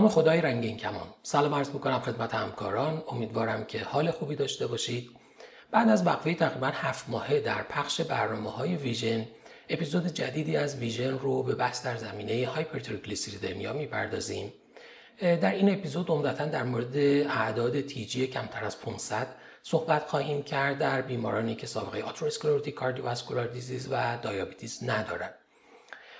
نام خدای رنگین کمان. سلام عرض می‌کنم خدمت همکاران. امیدوارم که حال خوبی داشته باشید. بعد از وقفه تقریبا هفت ماهه در پخش برنامه های Vision اپیزود جدیدی از Vision رو به بحث در زمینه hypertriglyceridemia می‌پردازیم. در این اپیزود عمدتا در مورد اعداد TG کمتر از 500 صحبت خواهیم کرد در بیمارانی که سابقه atherosclerotic cardiovascular disease و diabetes ندارند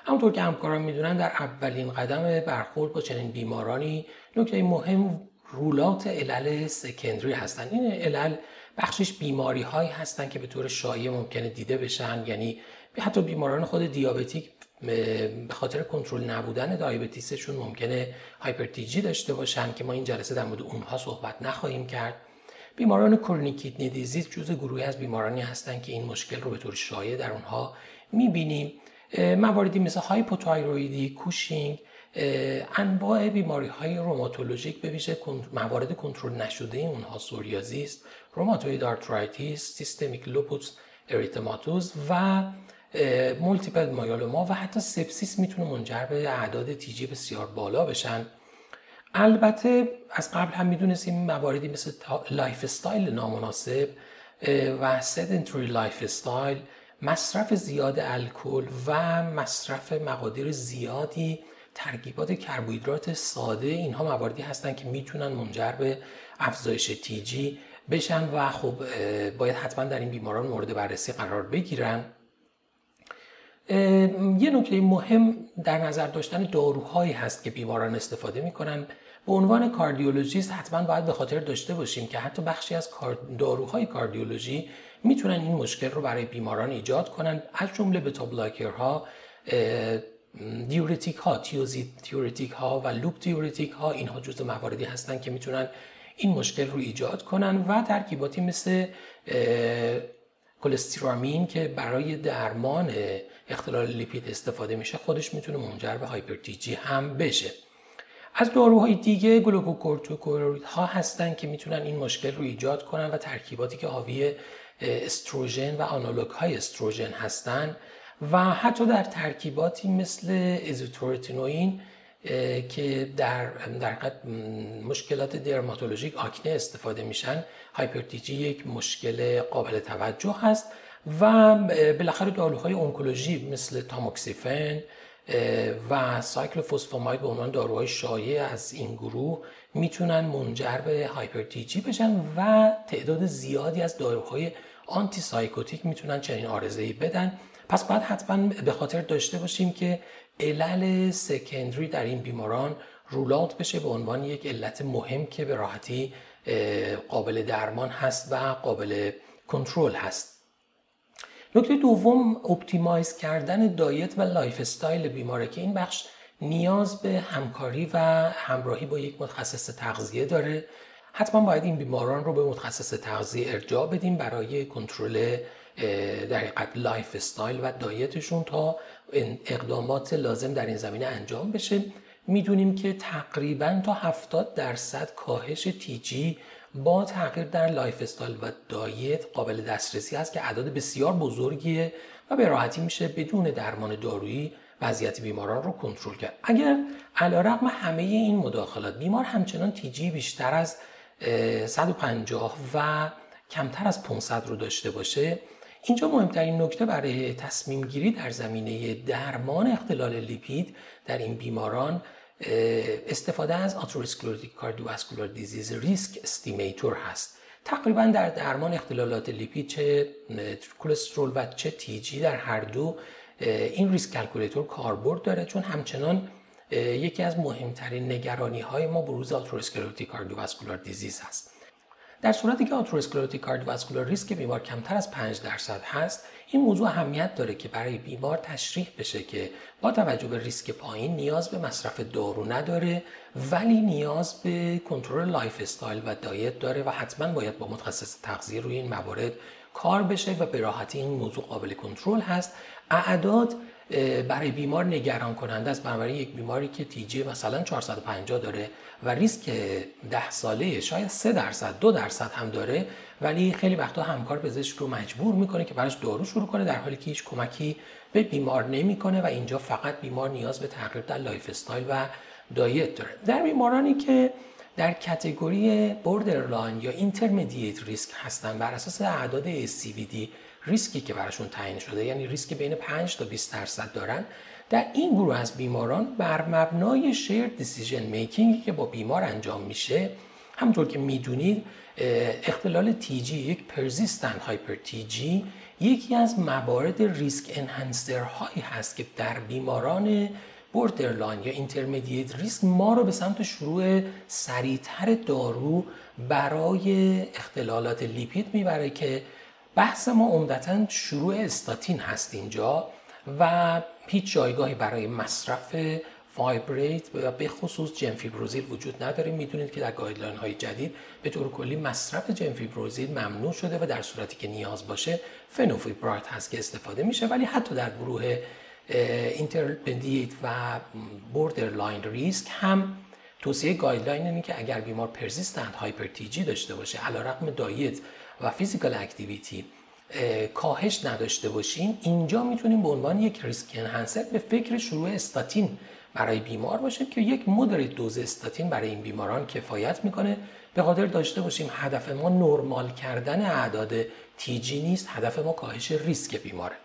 همونطور که همکاران می‌دونن در اولین قدم برخورد با چنین بیمارانی نکته مهم rule out علل secondary هستند این علل بخشیش بیماری هایی هستند که به طور شایع ممکنه دیده بشن. یعنی حتی بیماران خود diabetic به خاطر کنترل نبودن diabetes شون ممکنه hyper TG داشته باشن که ما این جلسه در مورد اونها صحبت نخواهیم کرد. بیماران chronic kidney disease جزء گروهی از بیمارانی هستند که این مشکل رو به طور شایع در اونها می‌بینیم. مواردی مثل hypothyroid ی Cushing انواع بیماری های روماتولوژیک به ویژه موارد کنترل نشده اونها psoriasis rheumatoid arthritis systemic lupus erythematosus و multiple myeloma و حتی sepsis می‌تونه منجر به اعداد TG بسیار بالا بشن. البته از قبل هم می‌دونستیم مواردی مثل lifestyle نامناسب و sedentary lifestyle مصرف زیاد الکل و مصرف مقادیر زیادی ترکیبات کربوهیدرات ساده اینها مواردی هستند که می‌تونن منجر به افزایش TG بشن و خب باید حتما در این بیماران مورد بررسی قرار بگیرن. یه نکته مهم در نظر داشتن داروهایی هست که بیماران استفاده می‌کنن. به عنوان کاردیولوژیست حتما باید به خاطر داشته باشیم که حتی بخشی از داروهای کاردیولوژی می‌تونن این مشکل رو برای بیماران ایجاد کنن از جمله beta blocker ها diuretic ها thiazide diuretic ها و loop diuretic ها اینها جزء مواردی هستن که می‌تونن این مشکل رو ایجاد کنن و ترکیباتی مثل cholestyramine که برای درمان اختلال لیپید استفاده میشه خودش می‌تونه منجر به hyper TG هم بشه. از داروهای دیگه گلوکوکورتیکوئید ها هستن که می‌تونن این مشکل رو ایجاد کنن و ترکیباتی که حاوی استروژن و آنالوگ های استروژن هستن و حتی در ترکیباتی مثل isotretinoin که در در مشکلات درماتولوژیک آکنه استفاده میشن. hyper TG یک مشکل قابل توجه هست و بالاخره داروهای اونکولوژی مثل tamoxifen و cyclophosphamide به عنوان داروهای شایع از این گروه می‌تونن منجر به hyper TG بشن و تعداد زیادی از داروهای antipsychotic می‌تونن چنین عارضه‌ای بدن. پس باید حتما به خاطر داشته باشیم که علل secondary در این بیماران rule out بشه به عنوان یک علت مهم که به راحتی قابل درمان هست و قابل کنترل هست. نکته دوم optimize کردن diet و lifestyle بیماره که این بخش نیاز به همکاری و همراهی با یک متخصص تغذیه داره. حتما باید این بیماران رو به متخصص تغذیه ارجاع بدیم برای کنترل در حقیقت lifestyle و diet شون تا اقدامات لازم در این زمینه انجام بشه. می‌دونیم که تقریبا تا 70 درصد کاهش TG با تغییر در lifestyle و diet قابل دسترسی است که اعداد بسیار بزرگیه و به راحتی میشه بدون درمان دارویی وضعیت بیماران رو کنترل کرد. اگر علیرغم همه این مداخلات بیمار همچنان TG بیشتر از 150 و کمتر از 500 رو داشته باشه اینجا مهمترین نکته برای تصمیم گیری در زمینه درمان اختلال لیپید در این بیماران استفاده از atherosclerotic cardiovascular disease risk estimator هست. تقریبا در درمان اختلالات لیپید چه کلسترول و چه TG در هر دو این risk calculator کاربرد داره چون همچنان یکی از مهمترین نگرانی های ما بروز atherosclerotic cardiovascular disease هست. در صورتی که atherosclerotic cardiovascular risk بیمار کمتر از 5 درصد هست. این موضوع اهمیت داره که برای بیمار تشریح بشه که با توجه به ریسک پایین نیاز به مصرف دارو نداره ولی نیاز به کنترل lifestyle و diet داره و حتما باید با متخصص تغذیه روی این موارد کار بشه و به راحتی این موضوع قابل کنترل هست. اعداد برای بیمار نگران کننده است. بنابراین یک بیماری که TG مثلا 450 داره و ریسک 10 ساله شاید 3 درصد 2 درصد هم داره ولی خیلی وقتا همکار پزشک رو مجبور می‌کنه که براش دارو شروع کنه در حالی که هیچ کمکی به بیمار نمی‌کنه و اینجا فقط بیمار نیاز به تغییر در lifestyle و diet داره. در بیمارانی که در category borderline یا intermediate risk هستن بر اساس اعداد ASCVD risk ی که براشون تعیین شده یعنی ریسک بین 5 تا 20 درصد دارن. در این گروه از بیماران بر مبنای shared decision making ی که با بیمار انجام میشه همونطور که می‌دونید اختلال TG یک persistent hyper TG یکی از موارد risk enhancer هایی هست که در بیماران borderline یا intermediate risk ما رو به سمت شروع سریعتر دارو برای اختلالات لیپید می‌بره که بحث ما عمدتا شروع استاتین هست اینجا و هیچ جایگاهی برای مصرف fibrate و به خصوص جنفیبروزیل وجود نداره. می‌دونید که در guideline های جدید به طور کلی مصرف جنفیبروزیل ممنوع شده و در صورتی که نیاز باشه فنوفیبرات هست که استفاده میشه. ولی حتی در گروه intermediate و borderline risk هم توصیه guideline اینه که اگر بیمار persistent hyper TG داشته باشه علیرغم diet و physical activity کاهش نداشته باشیم اینجا می‌تونیم به عنوان یک risk enhancer به فکر شروع استاتین برای بیمار باشیم که یک moderate dose استاتین برای این بیماران کفایت می‌کنه. به خاطر داشته باشیم هدف ما نرمال کردن اعداد تیجی نیست هدف ما کاهش ریسک بیماره.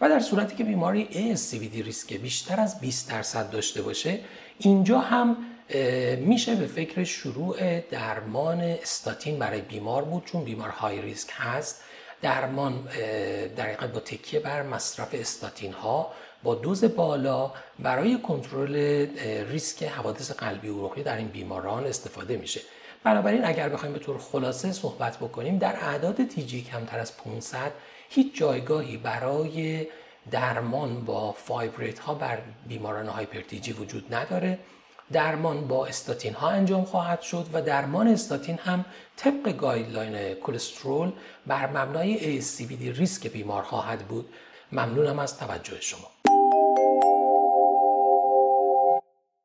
و در صورتی که بیماری ASCVD ریسک بیشتر از 20 درصد داشته باشه اینجا هم میشه به فکر شروع درمان استاتین برای بیمار بود چون بیمار های ریسک هست. درمان در با تکیه بر مصرف استاتین ها با دوز بالا برای کنترل ریسک حوادث قلبی عروقی در این بیماران استفاده میشه. بنابراین اگر بخوایم به طور خلاصه صحبت بکنیم در اعداد TG کمتر از 500 هیچ جایگاهی برای درمان با fibrate ها بر بیماران hyper TG وجود نداره. درمان با استاتین ها انجام خواهد شد و درمان استاتین هم طبق guideline کلسترول بر مبنای ASCVD risk بیمار خواهد بود. ممنونم از توجه شما.